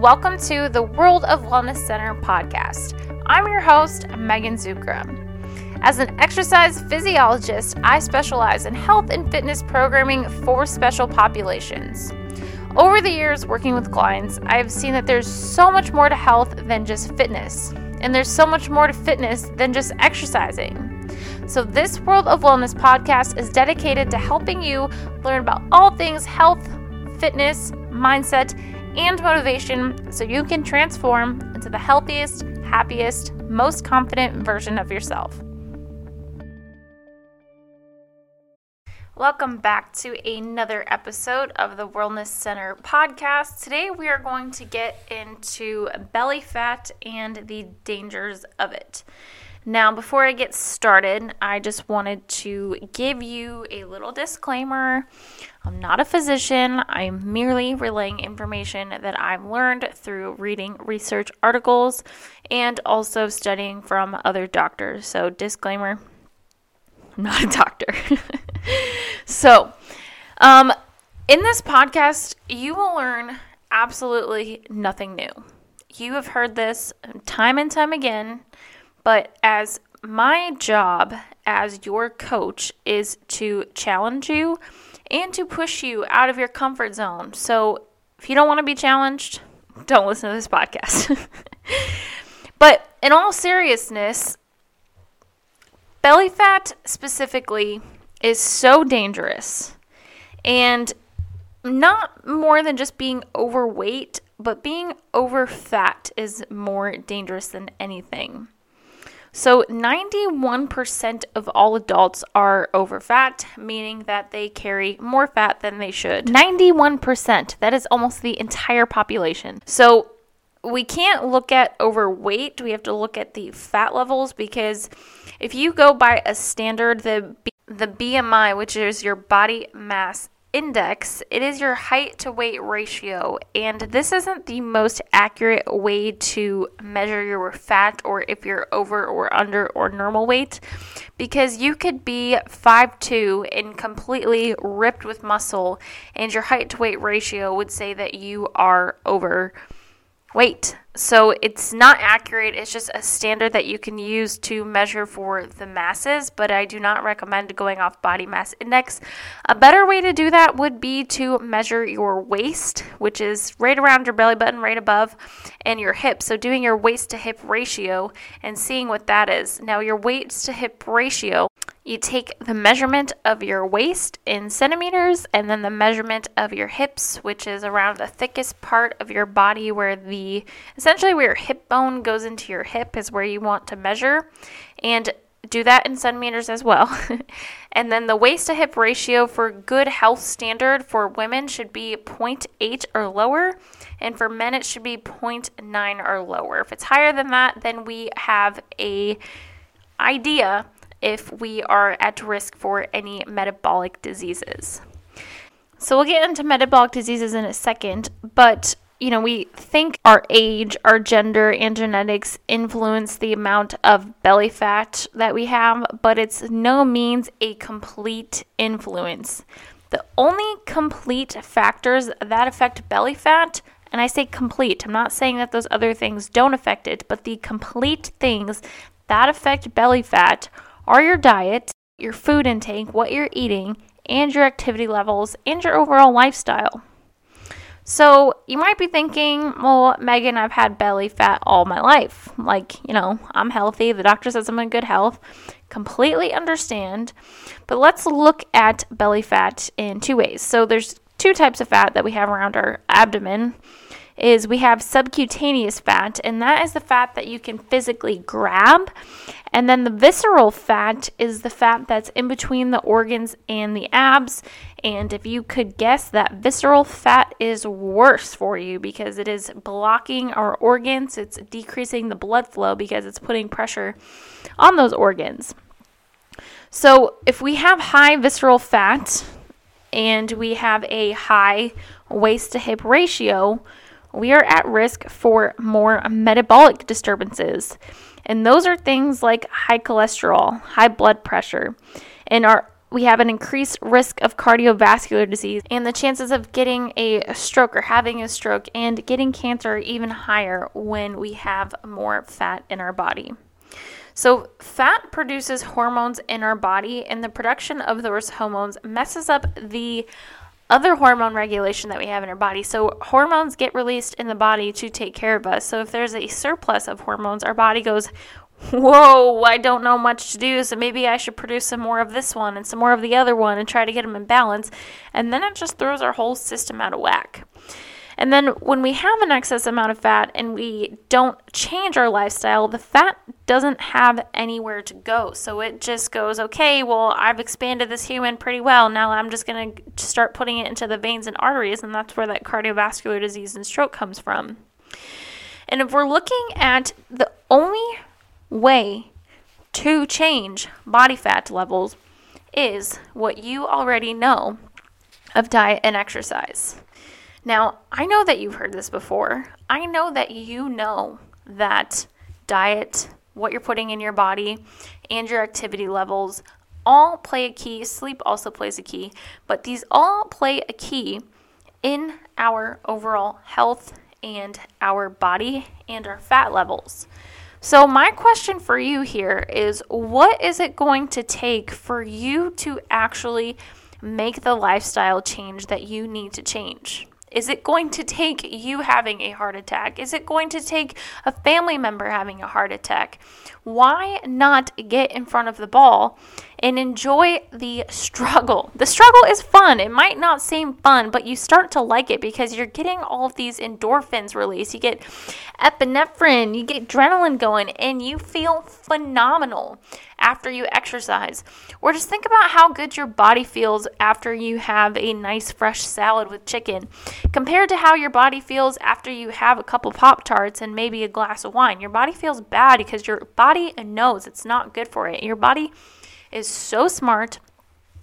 Welcome to the World of Wellness Center podcast. I'm your host, Megan Zukra. As an exercise physiologist, I specialize in health and fitness programming for special populations. Over the years working with clients, I have seen that there's so much more to health than just fitness, and there's so much more to fitness than just exercising. So, this World of Wellness podcast is dedicated to helping you learn about all things health, fitness, mindset, and motivation so you can transform into the healthiest, happiest, most confident version of yourself. Welcome back to another episode of the Wellness Center podcast. Today we are going to get into belly fat and the dangers of it. Now, before I get started, I just wanted to give you a little disclaimer. I'm not a physician, I'm merely relaying information that I've learned through reading research articles and also studying from other doctors. So, disclaimer I'm not a doctor. so, um, in this podcast, you will learn absolutely nothing new. You have heard this time and time again but as my job as your coach is to challenge you and to push you out of your comfort zone. So if you don't want to be challenged, don't listen to this podcast. but in all seriousness, belly fat specifically is so dangerous. And not more than just being overweight, but being over fat is more dangerous than anything. So, 91% of all adults are over fat, meaning that they carry more fat than they should. 91%. That is almost the entire population. So, we can't look at overweight. We have to look at the fat levels because if you go by a standard, the the BMI, which is your body mass index, it is your height to weight ratio. And this isn't the most accurate way to measure your fat or if you're over or under or normal weight because you could be 5'2 and completely ripped with muscle, and your height to weight ratio would say that you are overweight. So it's not accurate. It's just a standard that you can use to measure for the masses, but I do not recommend going off body mass index. A better way to do that would be to measure your waist, which is right around your belly button, right above, and your hips. So doing your waist to hip ratio and seeing what that is. Now, your waist to hip ratio you take the measurement of your waist in centimeters and then the measurement of your hips, which is around the thickest part of your body where the essentially where your hip bone goes into your hip is where you want to measure. And do that in centimeters as well. and then the waist to hip ratio for good health standard for women should be 0.8 or lower, and for men it should be 0.9 or lower. If it's higher than that, then we have a idea if we are at risk for any metabolic diseases. So we'll get into metabolic diseases in a second, but you know, we think our age, our gender, and genetics influence the amount of belly fat that we have, but it's no means a complete influence. The only complete factors that affect belly fat, and I say complete, I'm not saying that those other things don't affect it, but the complete things that affect belly fat are your diet, your food intake, what you're eating, and your activity levels, and your overall lifestyle. So you might be thinking, well, Megan, I've had belly fat all my life. Like, you know, I'm healthy. The doctor says I'm in good health. Completely understand. But let's look at belly fat in two ways. So there's two types of fat that we have around our abdomen is we have subcutaneous fat, and that is the fat that you can physically grab. And then the visceral fat is the fat that's in between the organs and the abs. And if you could guess, that visceral fat is worse for you because it is blocking our organs, it's decreasing the blood flow because it's putting pressure on those organs. So, if we have high visceral fat and we have a high waist to hip ratio, we are at risk for more metabolic disturbances. And those are things like high cholesterol, high blood pressure. And our we have an increased risk of cardiovascular disease, and the chances of getting a stroke or having a stroke and getting cancer are even higher when we have more fat in our body. So, fat produces hormones in our body, and the production of those hormones messes up the other hormone regulation that we have in our body. So, hormones get released in the body to take care of us. So, if there's a surplus of hormones, our body goes, Whoa, I don't know much to do, so maybe I should produce some more of this one and some more of the other one and try to get them in balance. And then it just throws our whole system out of whack. And then when we have an excess amount of fat and we don't change our lifestyle, the fat doesn't have anywhere to go. So it just goes, okay, well, I've expanded this human pretty well. Now I'm just going to start putting it into the veins and arteries. And that's where that cardiovascular disease and stroke comes from. And if we're looking at the only way to change body fat levels is what you already know of diet and exercise. Now, I know that you've heard this before. I know that you know that diet, what you're putting in your body, and your activity levels all play a key. Sleep also plays a key, but these all play a key in our overall health and our body and our fat levels. So, my question for you here is what is it going to take for you to actually make the lifestyle change that you need to change? Is it going to take you having a heart attack? Is it going to take a family member having a heart attack? Why not get in front of the ball and enjoy the struggle? The struggle is fun. It might not seem fun, but you start to like it because you're getting all of these endorphins released. You get epinephrine, you get adrenaline going, and you feel phenomenal after you exercise. Or just think about how good your body feels after you have a nice fresh salad with chicken compared to how your body feels after you have a couple Pop Tarts and maybe a glass of wine. Your body feels bad because your body knows it's not good for it. Your body is so smart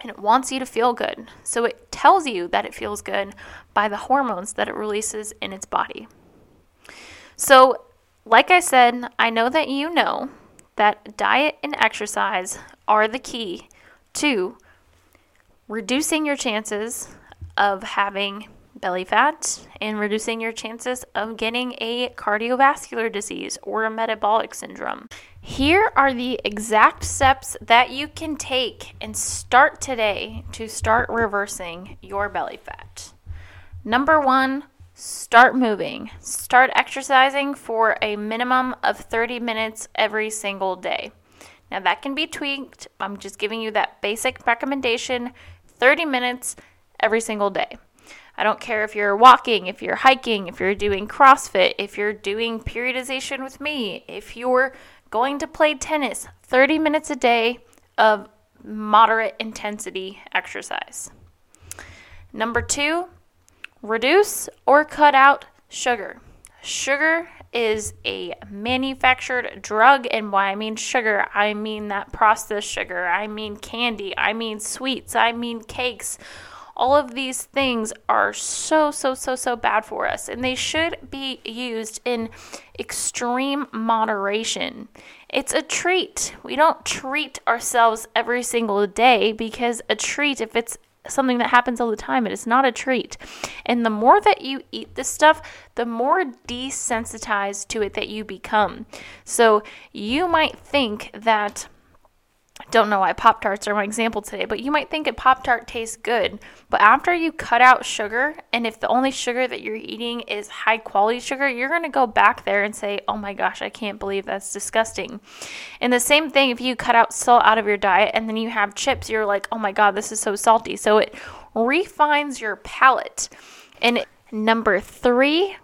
and it wants you to feel good. So it tells you that it feels good by the hormones that it releases in its body. So, like I said, I know that you know that diet and exercise are the key to reducing your chances of having belly fat and reducing your chances of getting a cardiovascular disease or a metabolic syndrome. Here are the exact steps that you can take and start today to start reversing your belly fat. Number one, Start moving. Start exercising for a minimum of 30 minutes every single day. Now, that can be tweaked. I'm just giving you that basic recommendation 30 minutes every single day. I don't care if you're walking, if you're hiking, if you're doing CrossFit, if you're doing periodization with me, if you're going to play tennis, 30 minutes a day of moderate intensity exercise. Number two, Reduce or cut out sugar. Sugar is a manufactured drug, and why I mean sugar, I mean that processed sugar, I mean candy, I mean sweets, I mean cakes. All of these things are so, so, so, so bad for us, and they should be used in extreme moderation. It's a treat. We don't treat ourselves every single day because a treat, if it's something that happens all the time. It is not a treat. And the more that you eat this stuff, the more desensitized to it that you become. So you might think that don't know why Pop Tarts are my example today, but you might think a Pop Tart tastes good. But after you cut out sugar, and if the only sugar that you're eating is high quality sugar, you're to go back there and say, oh my gosh, I can't believe that's disgusting. And the same thing if you cut out salt out of your diet and then you have chips, you're like, oh my god, this is so salty. So it refines your palate. And number three,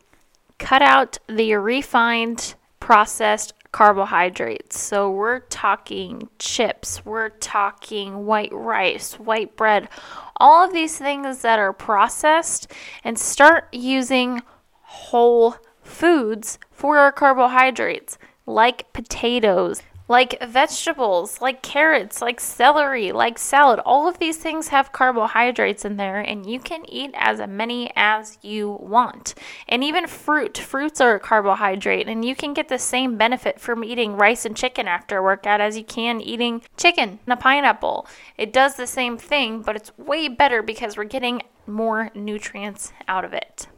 cut out the refined processed carbohydrates. So we're talking chips, we're talking white rice, white bread, all of these things that are processed, and start using whole foods for our carbohydrates, like potatoes, like vegetables, like carrots, like celery, like salad. All of these things have carbohydrates in there, and you can eat as many as you want. And even fruit, fruits are a carbohydrate, and you can get the same benefit from eating rice and chicken after a workout as you can eating chicken and a pineapple. It does the same thing, but it's way better because we're getting more nutrients out of it.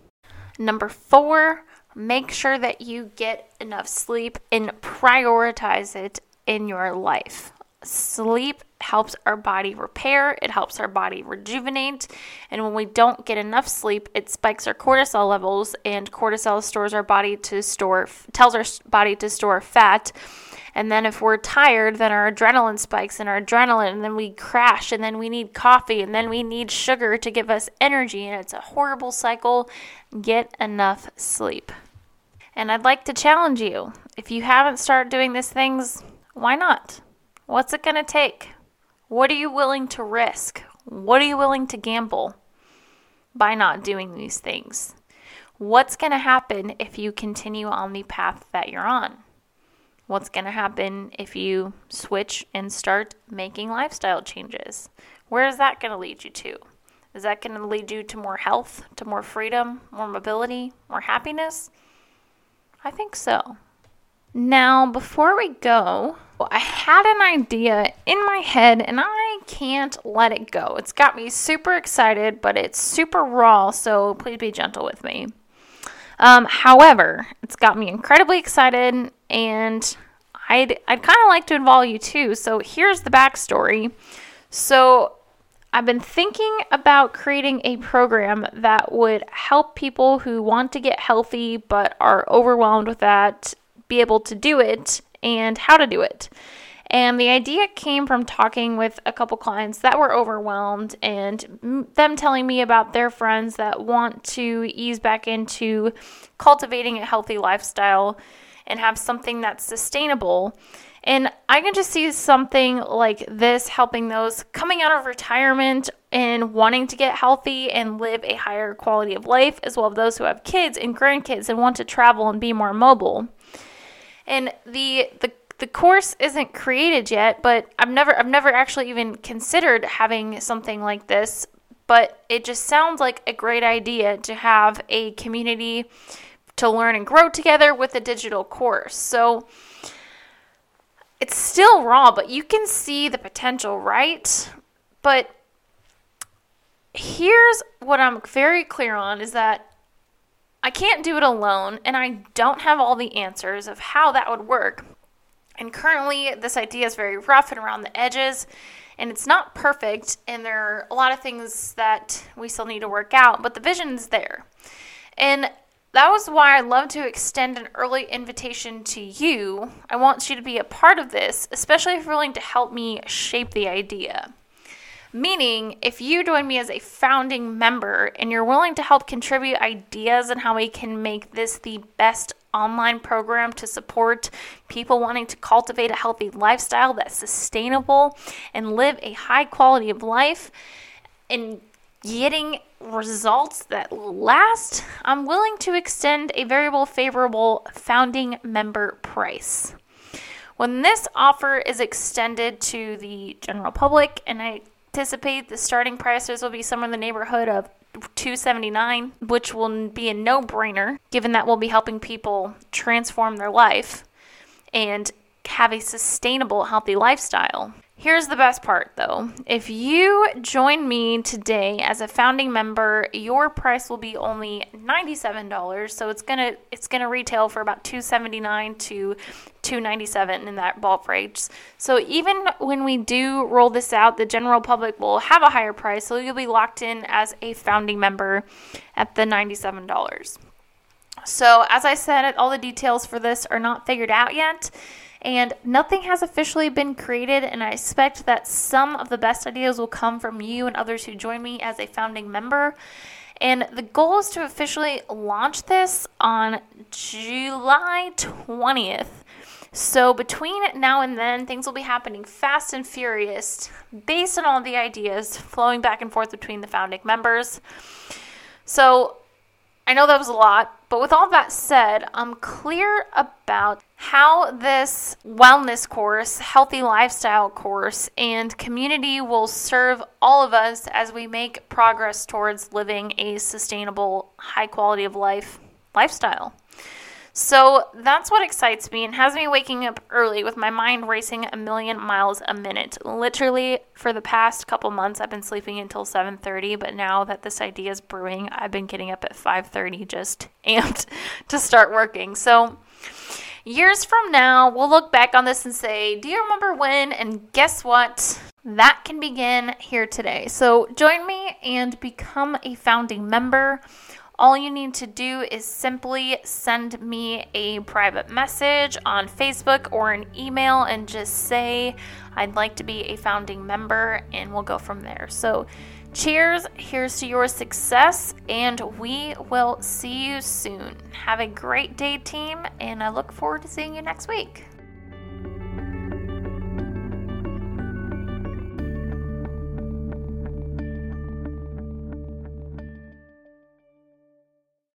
Number four, make sure that you get enough sleep and prioritize it in your life. Sleep helps our body repair, it helps our body rejuvenate, and when we don't get enough sleep, it spikes our cortisol levels and cortisol stores our body to store tells our body to store fat. And then if we're tired, then our adrenaline spikes and our adrenaline and then we crash and then we need coffee and then we need sugar to give us energy and it's a horrible cycle. Get enough sleep. And I'd like to challenge you if you haven't started doing these things, why not? What's it going to take? What are you willing to risk? What are you willing to gamble by not doing these things? What's going to happen if you continue on the path that you're on? What's going to happen if you switch and start making lifestyle changes? Where is that going to lead you to? Is that going to lead you to more health, to more freedom, more mobility, more happiness? I think so. Now, before we go, I had an idea in my head and I can't let it go. It's got me super excited, but it's super raw, so please be gentle with me. Um, however, it's got me incredibly excited and I'd, I'd kind of like to involve you too. So here's the backstory. So I've been thinking about creating a program that would help people who want to get healthy but are overwhelmed with that be able to do it and how to do it. And the idea came from talking with a couple clients that were overwhelmed and them telling me about their friends that want to ease back into cultivating a healthy lifestyle and have something that's sustainable. And I can just see something like this helping those coming out of retirement and wanting to get healthy and live a higher quality of life, as well as those who have kids and grandkids and want to travel and be more mobile. And the the the course isn't created yet, but I've never I've never actually even considered having something like this, but it just sounds like a great idea to have a community to learn and grow together with a digital course. So it's still raw, but you can see the potential, right? But here's what I'm very clear on is that I can't do it alone and I don't have all the answers of how that would work. And currently, this idea is very rough and around the edges, and it's not perfect, and there are a lot of things that we still need to work out, but the vision is there. And that was why I love to extend an early invitation to you. I want you to be a part of this, especially if you're willing to help me shape the idea. Meaning, if you join me as a founding member and you're willing to help contribute ideas on how we can make this the best online program to support people wanting to cultivate a healthy lifestyle that's sustainable and live a high quality of life and getting results that last, I'm willing to extend a variable favorable founding member price. When this offer is extended to the general public, and I anticipate the starting prices will be somewhere in the neighborhood of 279 which will be a no-brainer given that we'll be helping people transform their life and have a sustainable healthy lifestyle Here's the best part though. If you join me today as a founding member, your price will be only $97. So it's going to it's going to retail for about 279 to 297 in that bulk range. So even when we do roll this out, the general public will have a higher price. So you'll be locked in as a founding member at the $97. So as I said, all the details for this are not figured out yet and nothing has officially been created. And I expect that some of the best ideas will come from you and others who join me as a founding member. And the goal is to officially launch this on July 20th. So, between now and then, things will be happening fast and furious based on all the ideas flowing back and forth between the founding members. So, I know that was a lot, but with all that said, I'm clear about how this wellness course, healthy lifestyle course, and community will serve all of us as we make progress towards living a sustainable, high quality of life lifestyle. So that's what excites me and has me waking up early with my mind racing a million miles a minute. Literally for the past couple months I've been sleeping until 7:30, but now that this idea is brewing, I've been getting up at 5:30 just amped to start working. So years from now, we'll look back on this and say, "Do you remember when?" And guess what? That can begin here today. So join me and become a founding member. All you need to do is simply send me a private message on Facebook or an email and just say, I'd like to be a founding member, and we'll go from there. So, cheers, here's to your success, and we will see you soon. Have a great day, team, and I look forward to seeing you next week.